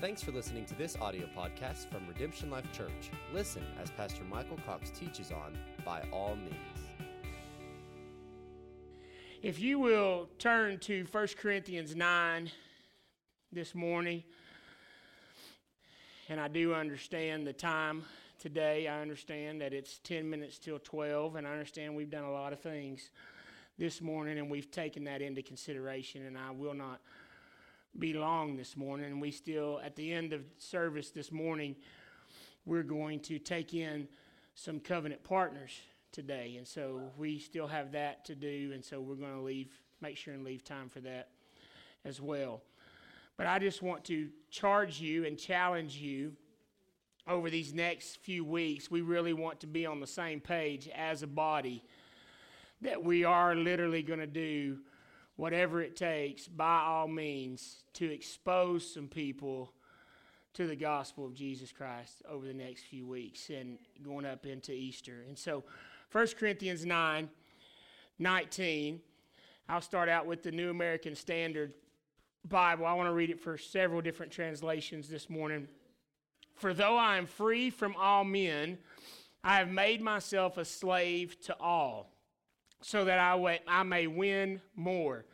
Thanks for listening to this audio podcast from Redemption Life Church. Listen as Pastor Michael Cox teaches on By All Means. If you will turn to 1 Corinthians 9 this morning, and I do understand the time today. I understand that it's 10 minutes till 12, and I understand we've done a lot of things this morning, and we've taken that into consideration, and I will not be long this morning. We still, at the end of service this morning, we're going to take in some covenant partners today. And so we still have that to do. And so we're going to leave, make sure and leave time for that as well. But I just want to charge you and challenge you over these next few weeks. We really want to be on the same page as a body that we are literally going to do whatever it takes, by all means, to expose some people to the gospel of Jesus Christ over the next few weeks and going up into Easter. And so, 1 Corinthians 9 19, I'll start out with the New American Standard Bible. I want to read it for several different translations this morning. For though I am free from all men, I have made myself a slave to all, so that I, I may win more.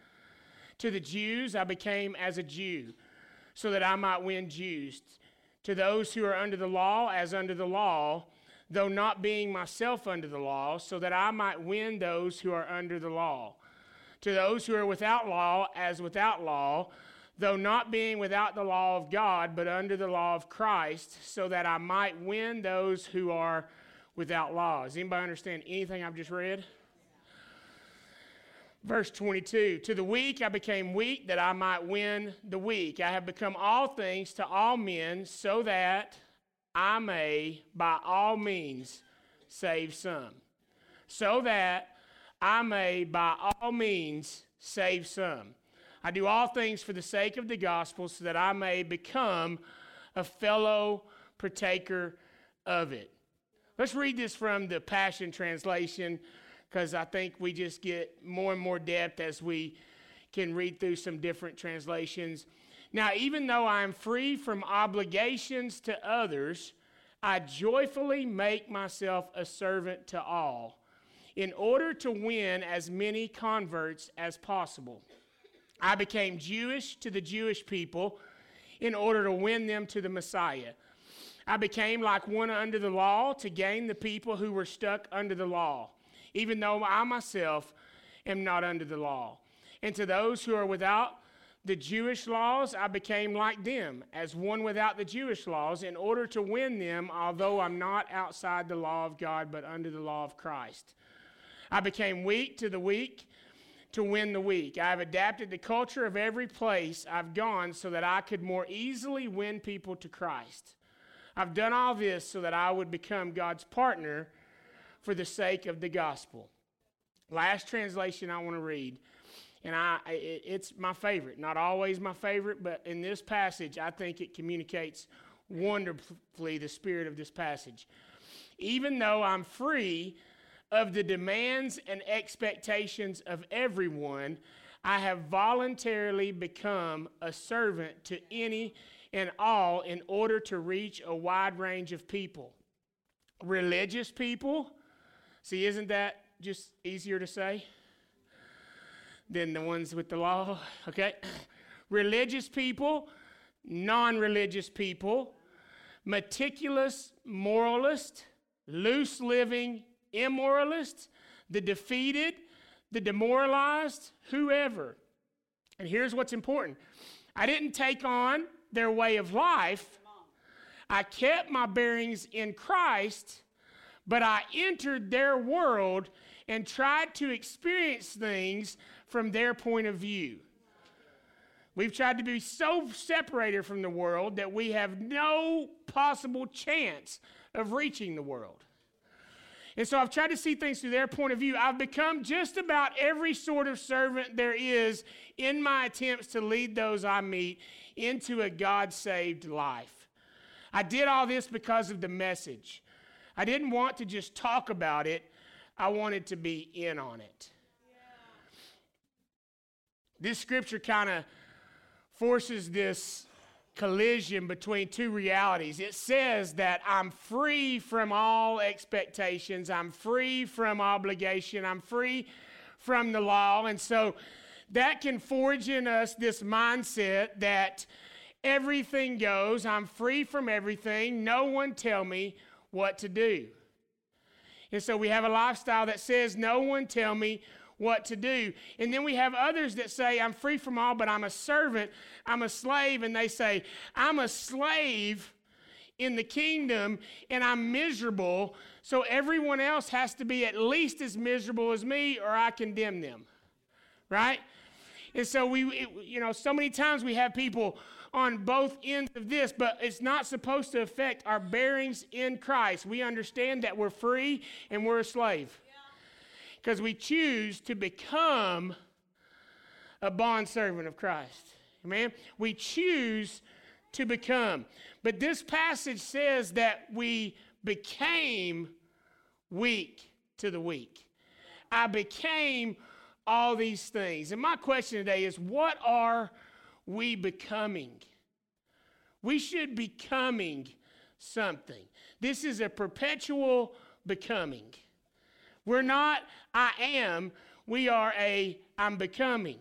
To the Jews, I became as a Jew, so that I might win Jews. To those who are under the law, as under the law, though not being myself under the law, so that I might win those who are under the law. To those who are without law, as without law, though not being without the law of God, but under the law of Christ, so that I might win those who are without law. Does anybody understand anything I've just read? Verse 22 To the weak I became weak that I might win the weak. I have become all things to all men so that I may by all means save some. So that I may by all means save some. I do all things for the sake of the gospel so that I may become a fellow partaker of it. Let's read this from the Passion Translation because I think we just get more and more depth as we can read through some different translations. Now, even though I am free from obligations to others, I joyfully make myself a servant to all in order to win as many converts as possible. I became Jewish to the Jewish people in order to win them to the Messiah. I became like one under the law to gain the people who were stuck under the law even though I myself am not under the law. And to those who are without the Jewish laws, I became like them, as one without the Jewish laws, in order to win them, although I'm not outside the law of God, but under the law of Christ. I became weak to the weak to win the weak. I have adapted the culture of every place I've gone so that I could more easily win people to Christ. I've done all this so that I would become God's partner for the sake of the gospel. Last translation I want to read, and I it's my favorite. Not always my favorite, but in this passage, I think it communicates wonderfully the spirit of this passage. Even though I'm free of the demands and expectations of everyone, I have voluntarily become a servant to any and all in order to reach a wide range of people. Religious people, See, isn't that just easier to say than the ones with the law? Okay? Religious people, non religious people, meticulous moralist, loose living immoralist, the defeated, the demoralized, whoever. And here's what's important I didn't take on their way of life, I kept my bearings in Christ but I entered their world and tried to experience things from their point of view. We've tried to be so separated from the world that we have no possible chance of reaching the world. And so I've tried to see things through their point of view. I've become just about every sort of servant there is in my attempts to lead those I meet into a God saved life. I did all this because of the message. I didn't want to just talk about it, I wanted to be in on it. This scripture kind of forces this collision between two realities. It says that I'm free from all expectations, I'm free from obligation, I'm free from the law. And so that can forge in us this mindset that everything goes, I'm free from everything, no one tell me what to do. And so we have a lifestyle that says, no one tell me what to do. And then we have others that say, I'm free from all, but I'm a servant, I'm a slave. And they say, I'm a slave in the kingdom and I'm miserable. So everyone else has to be at least as miserable as me or I condemn them. Right? And so we, you know, so many times we have people on both ends of this, but it's not supposed to affect our bearings in Christ. We understand that we're free and we're a slave because we choose to become a bondservant of Christ. Amen? We choose to become. But this passage says that we became weak to the weak. I became all these things. And my question today is what are we becoming? We should be becoming something. This is a perpetual becoming. We're not I am, we are a I'm becoming.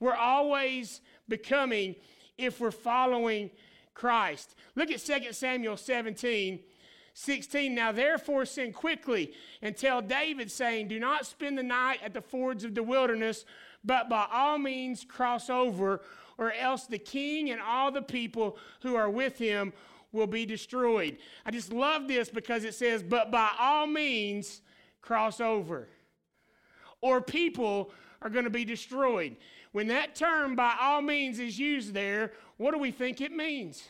We're always becoming if we're following Christ. Look at 2 Samuel 17. 16 Now therefore send quickly and tell David, saying, Do not spend the night at the fords of the wilderness, but by all means cross over, or else the king and all the people who are with him will be destroyed. I just love this because it says, But by all means cross over, or people are going to be destroyed. When that term by all means is used there, what do we think it means?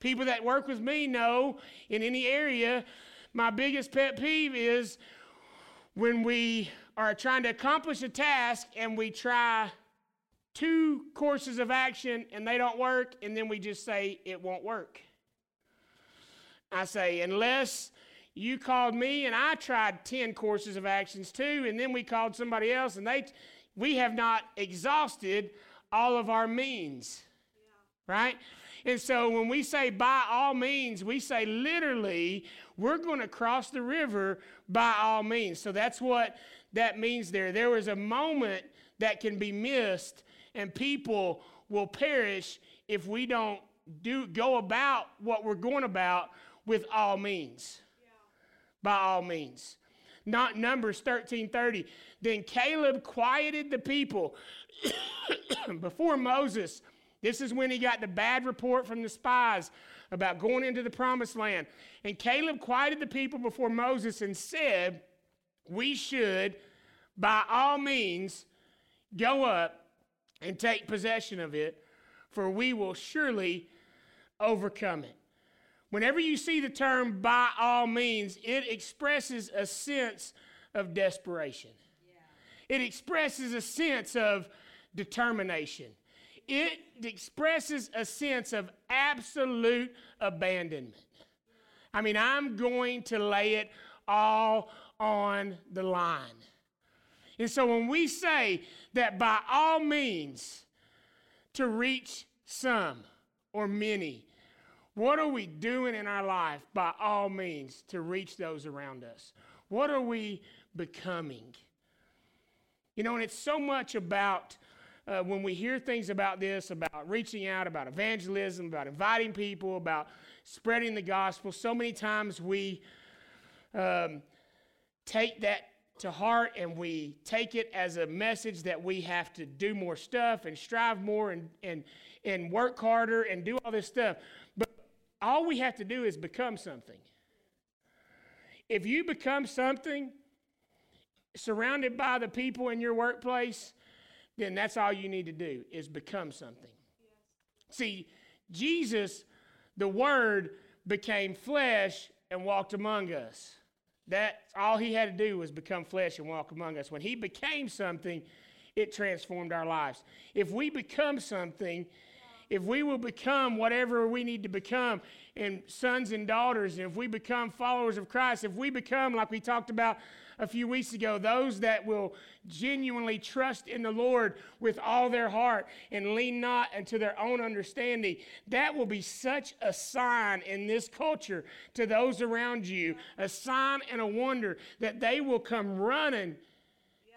People that work with me know in any area, my biggest pet peeve is when we are trying to accomplish a task and we try two courses of action and they don't work, and then we just say it won't work. I say, unless you called me and I tried 10 courses of actions too, and then we called somebody else and they, we have not exhausted all of our means. Yeah. Right? And so when we say by all means, we say literally, we're going to cross the river by all means. So that's what that means there. There was a moment that can be missed, and people will perish if we don't do go about what we're going about with all means by all means. Not Numbers 13:30. Then Caleb quieted the people before Moses. This is when he got the bad report from the spies about going into the promised land. And Caleb quieted the people before Moses and said, We should, by all means, go up and take possession of it, for we will surely overcome it. Whenever you see the term by all means, it expresses a sense of desperation. Yeah. It expresses a sense of determination. It expresses a sense of absolute abandonment. I mean, I'm going to lay it all on the line. And so when we say that by all means to reach some or many, what are we doing in our life by all means to reach those around us? What are we becoming? You know, and it's so much about uh, when we hear things about this, about reaching out, about evangelism, about inviting people, about spreading the gospel, so many times we um, take that to heart and we take it as a message that we have to do more stuff and strive more and, and, and work harder and do all this stuff. But all we have to do is become something. If you become something surrounded by the people in your workplace, then that's all you need to do is become something. See, Jesus, the Word, became flesh and walked among us. That's all he had to do was become flesh and walk among us. When he became something, it transformed our lives. If we become something, if we will become whatever we need to become, and sons and daughters, and if we become followers of Christ, if we become, like we talked about a few weeks ago, those that will genuinely trust in the Lord with all their heart and lean not unto their own understanding, that will be such a sign in this culture to those around you, a sign and a wonder that they will come running,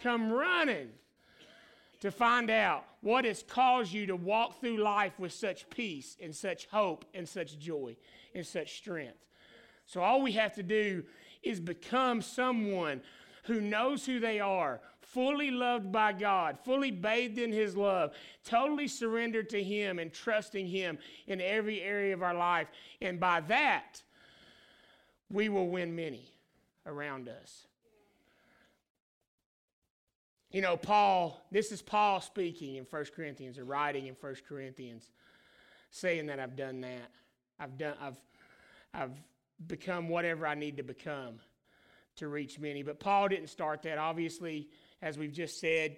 come running to find out what has caused you to walk through life with such peace and such hope and such joy and such strength. So, all we have to do is become someone who knows who they are, fully loved by God, fully bathed in His love, totally surrendered to Him and trusting Him in every area of our life. And by that, we will win many around us. You know, Paul, this is Paul speaking in 1 Corinthians or writing in 1 Corinthians, saying that I've done that. I've done I've I've become whatever I need to become to reach many. But Paul didn't start that. Obviously, as we've just said,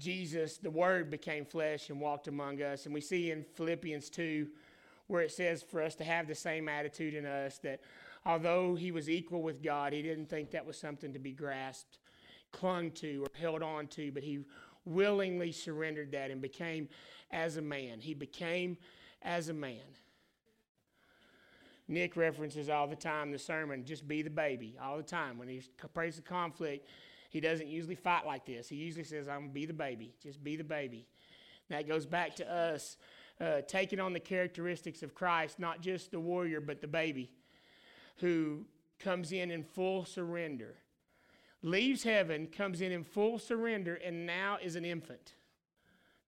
Jesus, the Word, became flesh and walked among us. And we see in Philippians 2 where it says for us to have the same attitude in us that although he was equal with God, he didn't think that was something to be grasped, clung to, or held on to, but he willingly surrendered that and became as a man. He became as a man. Nick references all the time the sermon, just be the baby, all the time. When he prays the conflict, he doesn't usually fight like this. He usually says, I'm going to be the baby. Just be the baby. That goes back to us uh, taking on the characteristics of Christ, not just the warrior, but the baby who comes in in full surrender, leaves heaven, comes in in full surrender, and now is an infant,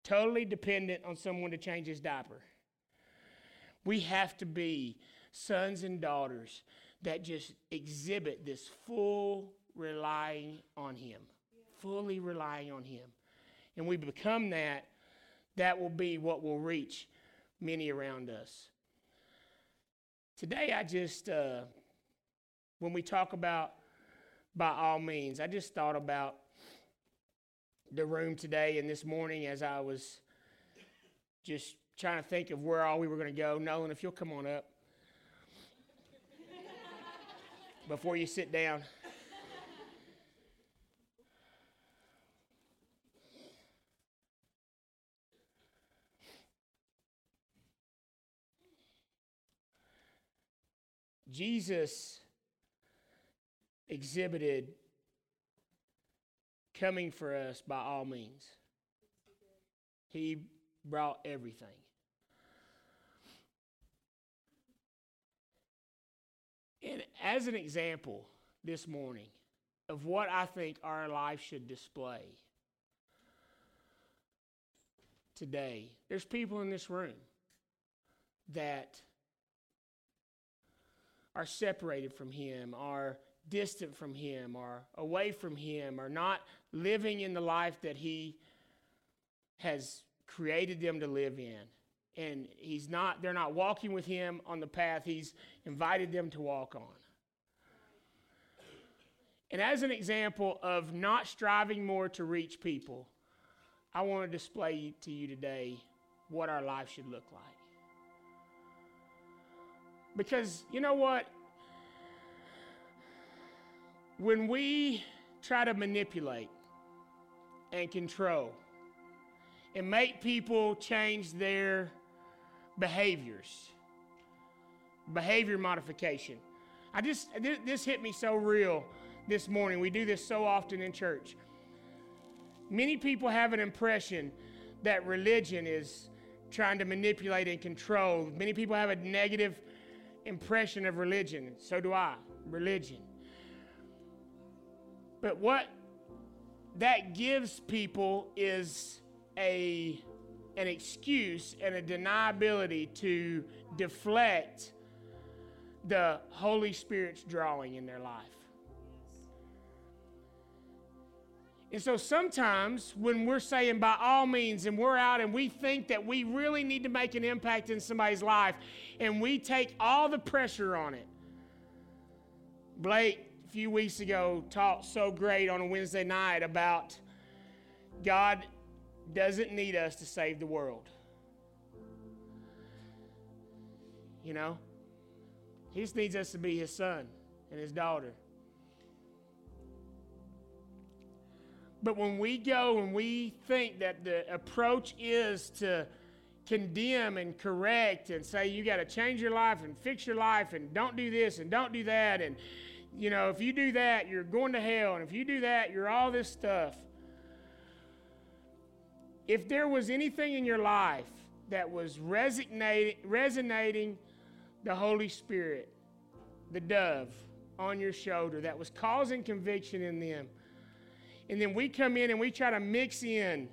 totally dependent on someone to change his diaper. We have to be sons and daughters that just exhibit this full relying on Him, fully relying on Him. And we become that, that will be what will reach many around us. Today, I just, uh, when we talk about by all means, I just thought about the room today and this morning as I was just trying to think of where all we were going to go. Nolan, if you'll come on up. before you sit down. Jesus exhibited coming for us by all means. He brought everything. And as an example this morning of what I think our life should display today, there's people in this room that are separated from Him, are distant from Him, or away from Him, or not living in the life that He has created them to live in. And he's not they're not walking with him on the path he's invited them to walk on. And as an example of not striving more to reach people i want to display to you today what our life should look like. Because you know what when we try to manipulate and control and make people change their behaviors, behavior modification. I just, this hit me so real this morning. We do this so often in church. Many people have an impression that religion is trying to manipulate and control. Many people have a negative impression of religion. So do I, religion. But what that gives people is a an excuse and a deniability to deflect the Holy Spirit's drawing in their life. And so sometimes when we're saying by all means and we're out and we think that we really need to make an impact in somebody's life and we take all the pressure on it. Blake, few weeks ago, taught so great on a Wednesday night about God doesn't need us to save the world. You know? He just needs us to be his son and his daughter. But when we go and we think that the approach is to condemn and correct and say you got to change your life and fix your life and don't do this and don't do that and you know if you do that you're going to hell and if you do that you're all this stuff. If there was anything in your life that was resonating, resonating the Holy Spirit, the dove on your shoulder, that was causing conviction in them, and then we come in and we try to mix in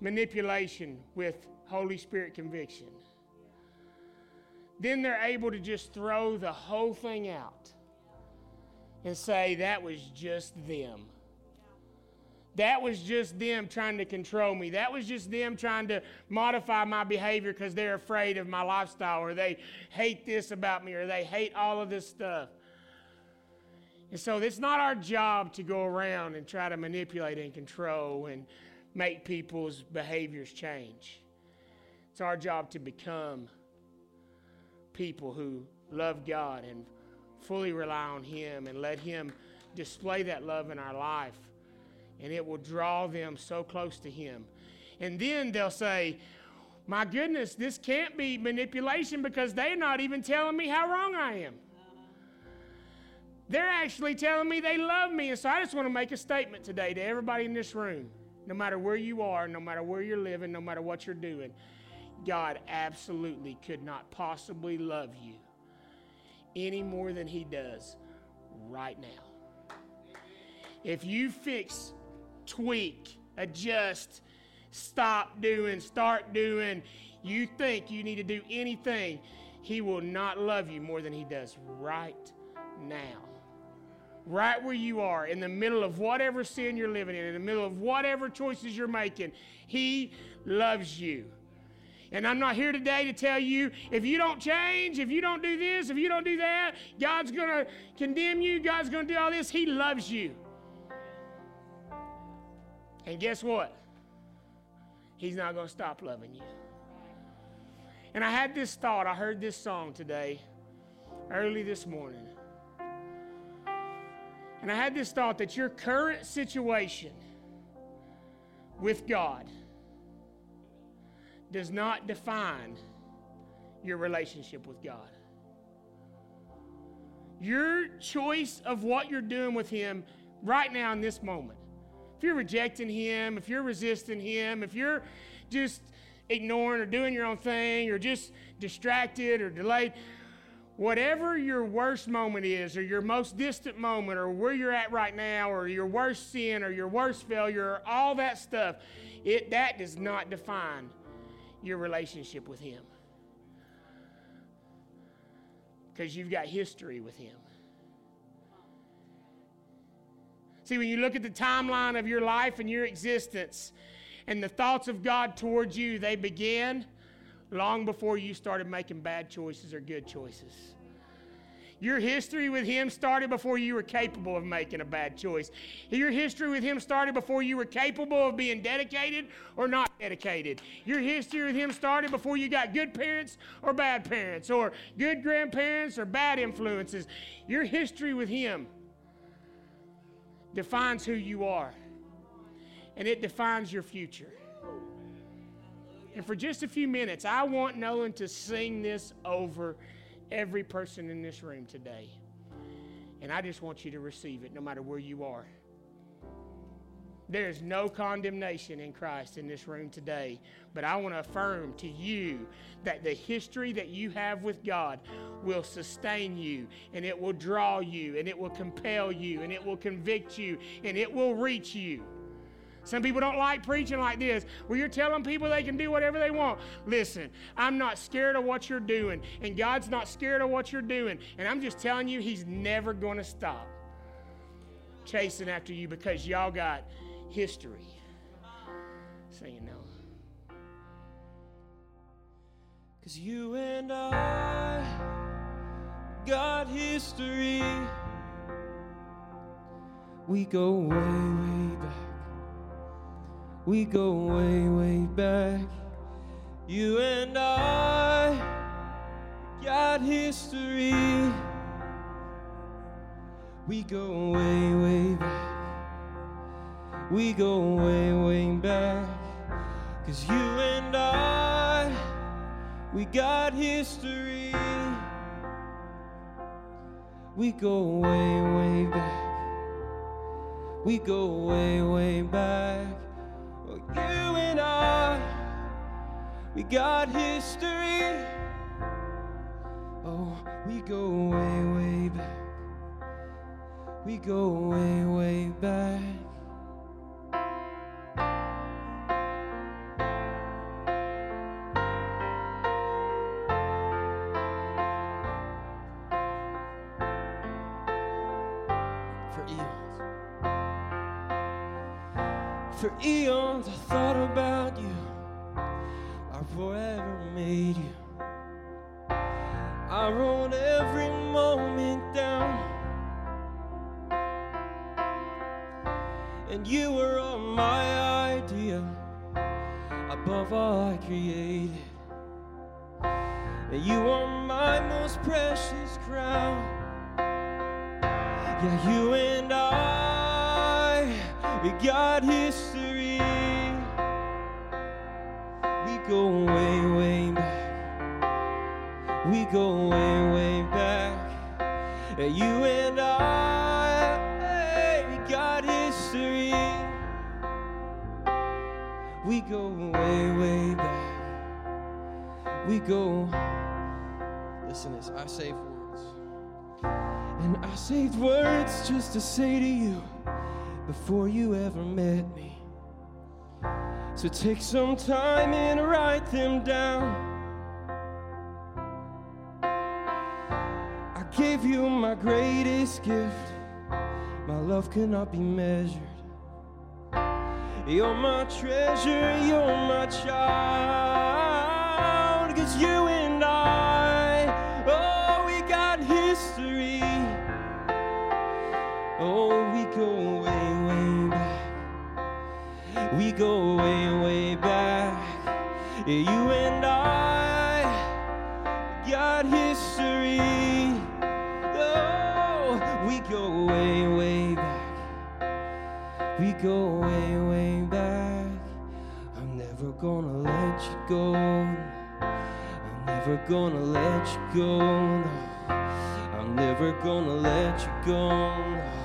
manipulation with Holy Spirit conviction, then they're able to just throw the whole thing out and say that was just them. That was just them trying to control me. That was just them trying to modify my behavior because they're afraid of my lifestyle or they hate this about me or they hate all of this stuff. And so it's not our job to go around and try to manipulate and control and make people's behaviors change. It's our job to become people who love God and fully rely on Him and let Him display that love in our life and it will draw them so close to Him. And then they'll say, My goodness, this can't be manipulation because they're not even telling me how wrong I am. They're actually telling me they love me. And so I just want to make a statement today to everybody in this room no matter where you are, no matter where you're living, no matter what you're doing. God absolutely could not possibly love you any more than He does right now. If you fix tweak, adjust, stop doing, start doing, you think you need to do anything, He will not love you more than He does right now. Right where you are, in the middle of whatever sin you're living in, in the middle of whatever choices you're making, He loves you. And I'm not here today to tell you if you don't change, if you don't do this, if you don't do that, God's going to condemn you, God's going to do all this. He loves you. And guess what? He's not going to stop loving you. And I had this thought. I heard this song today, early this morning. And I had this thought that your current situation with God does not define your relationship with God. Your choice of what you're doing with Him right now in this moment If you're rejecting Him, if you're resisting Him, if you're just ignoring or doing your own thing or just distracted or delayed, whatever your worst moment is or your most distant moment or where you're at right now or your worst sin or your worst failure or all that stuff, it, that does not define your relationship with Him. Because you've got history with Him. See, when you look at the timeline of your life and your existence and the thoughts of God towards you, they began long before you started making bad choices or good choices. Your history with Him started before you were capable of making a bad choice. Your history with Him started before you were capable of being dedicated or not dedicated. Your history with Him started before you got good parents or bad parents, or good grandparents or bad influences. Your history with Him defines who you are, and it defines your future. And for just a few minutes, I want Nolan to sing this over every person in this room today. And I just want you to receive it no matter where you are. There is no condemnation in Christ in this room today, but I want to affirm to you that the history that you have with God will sustain you and it will draw you and it will compel you and it will convict you and it will reach you. Some people don't like preaching like this, where you're telling people they can do whatever they want. Listen, I'm not scared of what you're doing, and God's not scared of what you're doing. And I'm just telling you, He's never going to stop chasing after you because y'all got history. So you know. Cause you and I got history. We go way, way. We go way, way back. You and I got history. We go way, way back. we go way, way back. Cause you and I, we got history. We go way, way back. We go way, way back. You and I, we got history. Oh, we go way, way back. We go way, way back. For eons, I thought about you. I forever made you. I wrote every moment down. And you were all my idea, above all I created. And you are my most precious crown. Yeah, you and I, we got history. We go way, way back. We go way, way back. You and I, we got history. We go way, way back. We go. Listen to this. I save words. And I saved words just to say to you before you ever met me. So take some time and write them down. I gave you my greatest gift. My love cannot be measured. You're my treasure, you're my child. Cause you and I, oh, we got history. Oh, we go. We go way, way back. You and I got history. Oh, we go way, way back. We go way, way back. I'm never gonna let you go. I'm never gonna let you go. No. I'm never gonna let you go. No.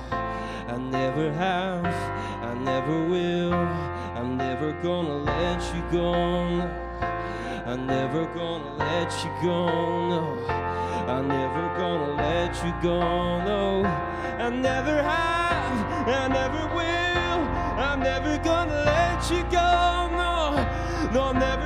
I never have, I never will. I'm never gonna let you go. I'm never gonna let you go. No. I'm never gonna let you go. No. I never have, I never will. I'm never gonna let you go. No. No, never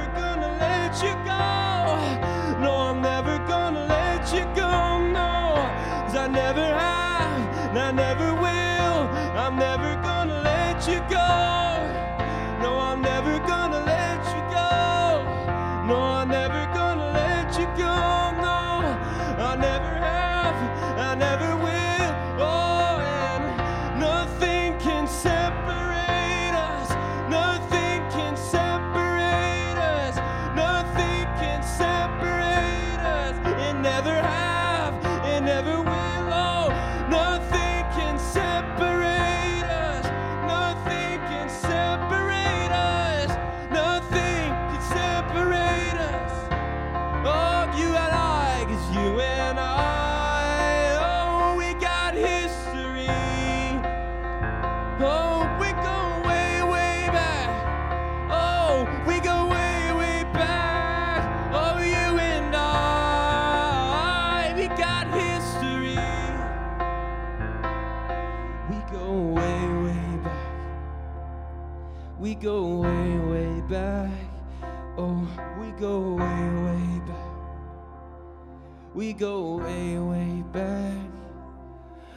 We go way, way back. Oh, we go way, way back. We go way, way back.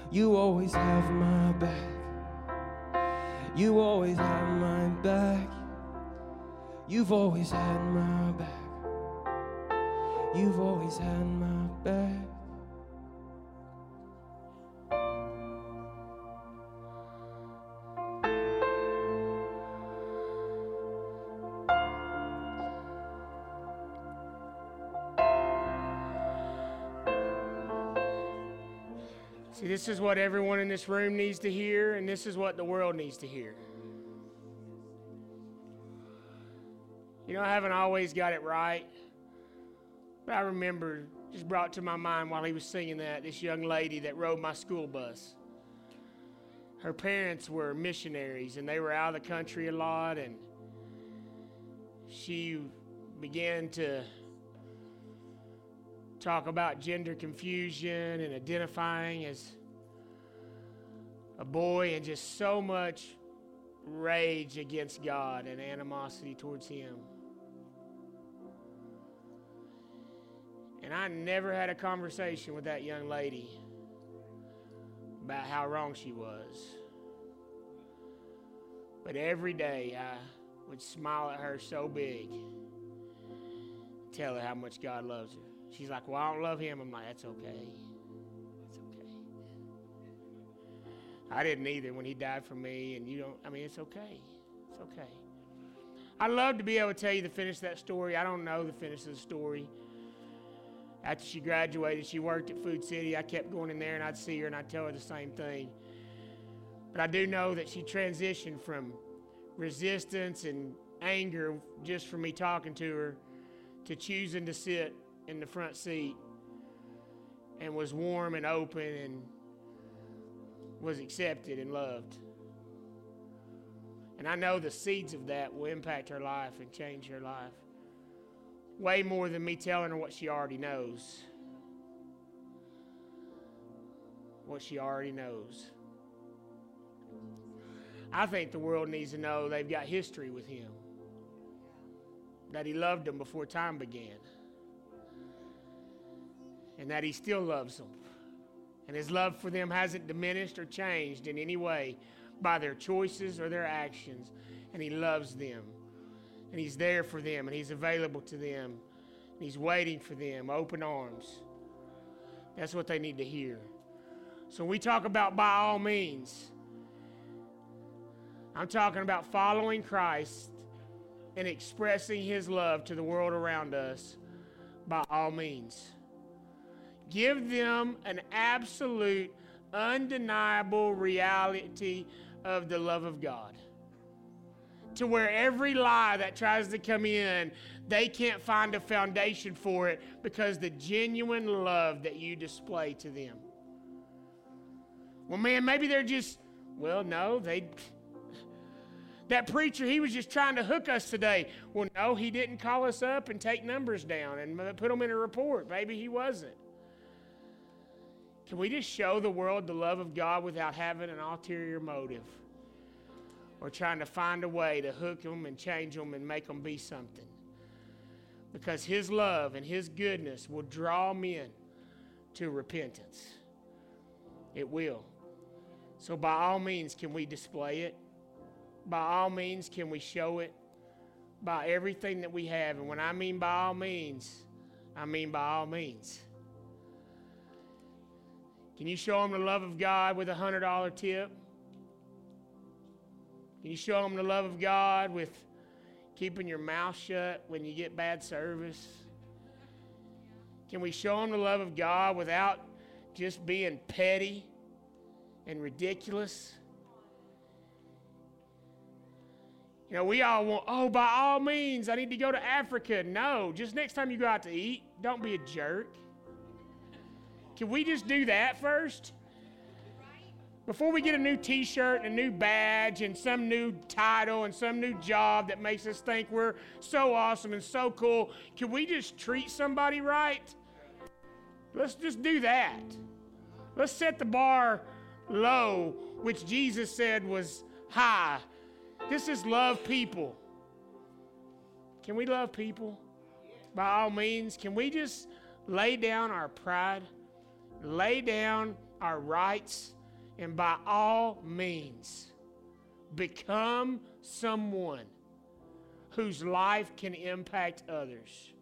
You always have my back. You always have my back. You've always had my back. You've always had my back. This is what everyone in this room needs to hear, and this is what the world needs to hear. You know, I haven't always got it right, but I remember just brought to my mind while he was singing that this young lady that rode my school bus. Her parents were missionaries and they were out of the country a lot, and she began to talk about gender confusion and identifying as a boy and just so much rage against God and animosity towards Him. And I never had a conversation with that young lady about how wrong she was. But every day I would smile at her so big, tell her how much God loves her. She's like, Well, I don't love him. I'm like, That's okay. I didn't either when he died for me, and you don't, I mean, it's okay. It's okay. I'd love to be able to tell you the finish of that story. I don't know the finish of the story. After she graduated, she worked at Food City. I kept going in there and I'd see her and I'd tell her the same thing. But I do know that she transitioned from resistance and anger just from me talking to her to choosing to sit in the front seat and was warm and open and was accepted and loved. And I know the seeds of that will impact her life and change her life way more than me telling her what she already knows. What she already knows. I think the world needs to know they've got history with him, that he loved them before time began, and that he still loves them. And his love for them hasn't diminished or changed in any way by their choices or their actions. And he loves them. And he's there for them. And he's available to them. And he's waiting for them, open arms. That's what they need to hear. So we talk about by all means. I'm talking about following Christ and expressing his love to the world around us by all means. Give them an absolute, undeniable reality of the love of God. To where every lie that tries to come in, they can't find a foundation for it because the genuine love that you display to them. Well, man, maybe they're just, well, no, they that preacher, he was just trying to hook us today. Well, no, he didn't call us up and take numbers down and put them in a report. Maybe he wasn't. Can we just show the world the love of God without having an ulterior motive? Or trying to find a way to hook them and change them and make them be something? Because His love and His goodness will draw men to repentance. It will. So, by all means, can we display it? by all means, can we show it by everything that we have? And when I mean by all means, I mean by all means. Can you show them the love of God with a $100 tip? Can you show them the love of God with keeping your mouth shut when you get bad service? Can we show them the love of God without just being petty and ridiculous? You know, we all want, oh, by all means, I need to go to Africa. No, just next time you go out to eat, don't be a jerk. Can we just do that first? Before we get a new t shirt and a new badge and some new title and some new job that makes us think we're so awesome and so cool, can we just treat somebody right? Let's just do that. Let's set the bar low, which Jesus said was high this is love people. Can we love people? By all means, can we just lay down our pride, lay down our rights, and by all means, become someone whose life can impact others?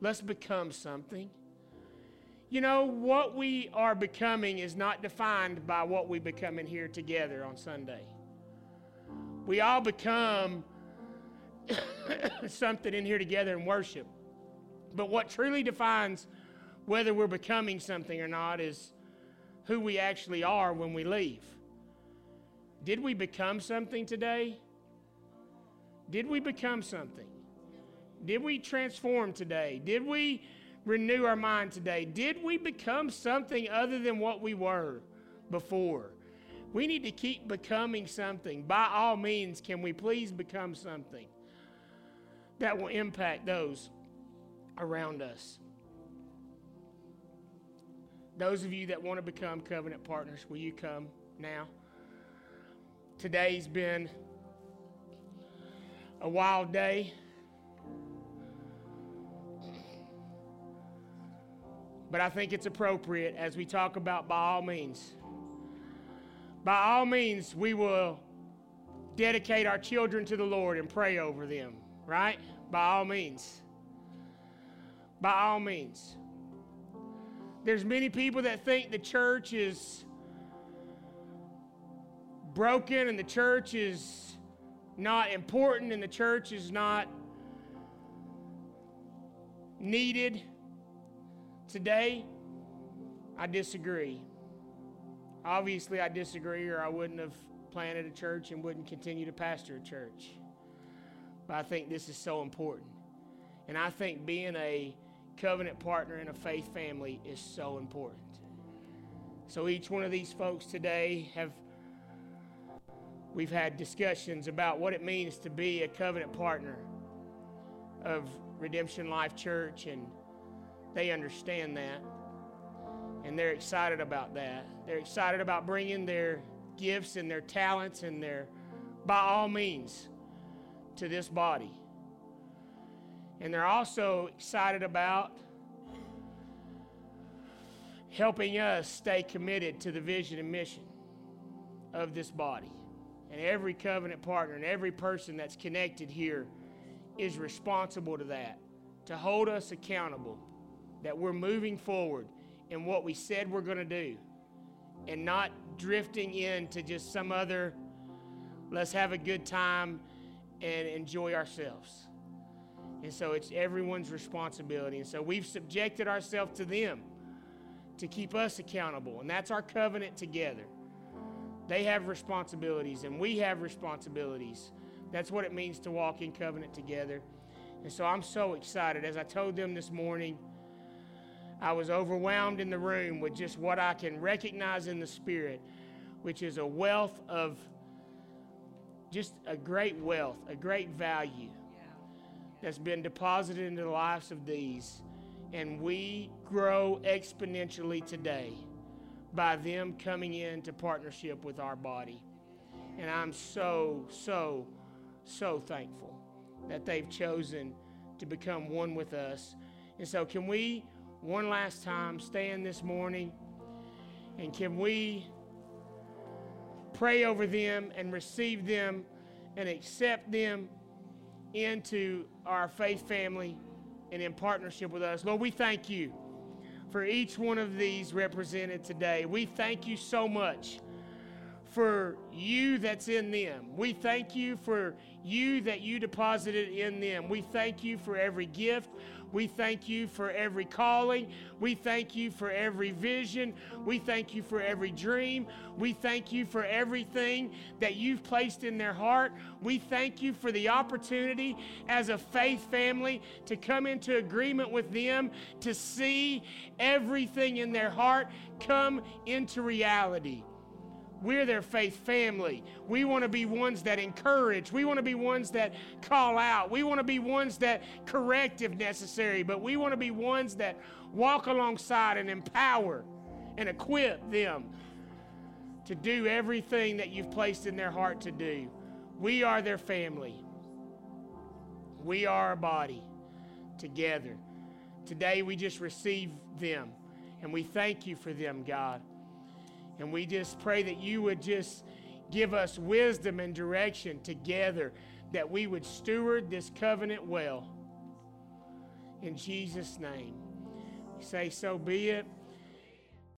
Let's become something. You know, what we are becoming is not defined by what we become in here together on Sunday we all become something in here together in worship. But what truly defines whether we're becoming something or not is who we actually are when we leave. Did we become something today? Did we become something? Did we transform today? Did we renew our mind today? Did we become something other than what we were before? We need to keep becoming something. By all means, can we please become something that will impact those around us? Those of you that want to become covenant partners, will you come now? Today's been a wild day. But I think it's appropriate as we talk about by all means. By all means, we will dedicate our children to the Lord and pray over them, right? By all means. By all means. There's many people that think the church is broken and the church is not important and the church is not needed today. I disagree. Obviously, I disagree, or I wouldn't have planted a church and wouldn't continue to pastor a church. But I think this is so important. And I think being a covenant partner in a faith family is so important. So each one of these folks today have we've had discussions about what it means to be a covenant partner of Redemption Life Church and they understand that and they're excited about that. They're excited about bringing their gifts and their talents and their by all means to this body. And they're also excited about helping us stay committed to the vision and mission of this body. And every covenant partner and every person that's connected here is responsible to that, to hold us accountable that we're moving forward in what we said we're going to do and not drifting into just some other let's have a good time and enjoy ourselves. And so it's everyone's responsibility. And so we've subjected ourselves to them to keep us accountable. And that's our covenant together. They have responsibilities and we have responsibilities. That's what it means to walk in covenant together. And so I'm so excited. As I told them this morning, I was overwhelmed in the room with just what I can recognize in the Spirit, which is a wealth of just a great wealth, a great value that's been deposited into the lives of these. And we grow exponentially today by them coming into partnership with our body. And I'm so, so, so thankful that they've chosen to become one with us. And so, can we one last time stand this morning and can we pray over them and receive them and accept them into our faith family and in partnership with us. Lord, we thank you for each one of these represented today. We thank you so much for you that's in them. We thank you for you that you deposited in them. We thank you for every gift. We thank you for every calling. We thank you for every vision. We thank you for every dream. We thank you for everything that you've placed in their heart. We thank you for the opportunity as a faith family to come into agreement with them to see everything in their heart come into reality. We're their faith family. We want to be ones that encourage. We want to be ones that call out. We want to be ones that correct if necessary. But we want to be ones that walk alongside and empower and equip them to do everything that you've placed in their heart to do. We are their family. We are a body together. Today we just receive them and we thank you for them, God. And we just pray that you would just give us wisdom and direction together, that we would steward this covenant well. In Jesus' name. We say, so be it.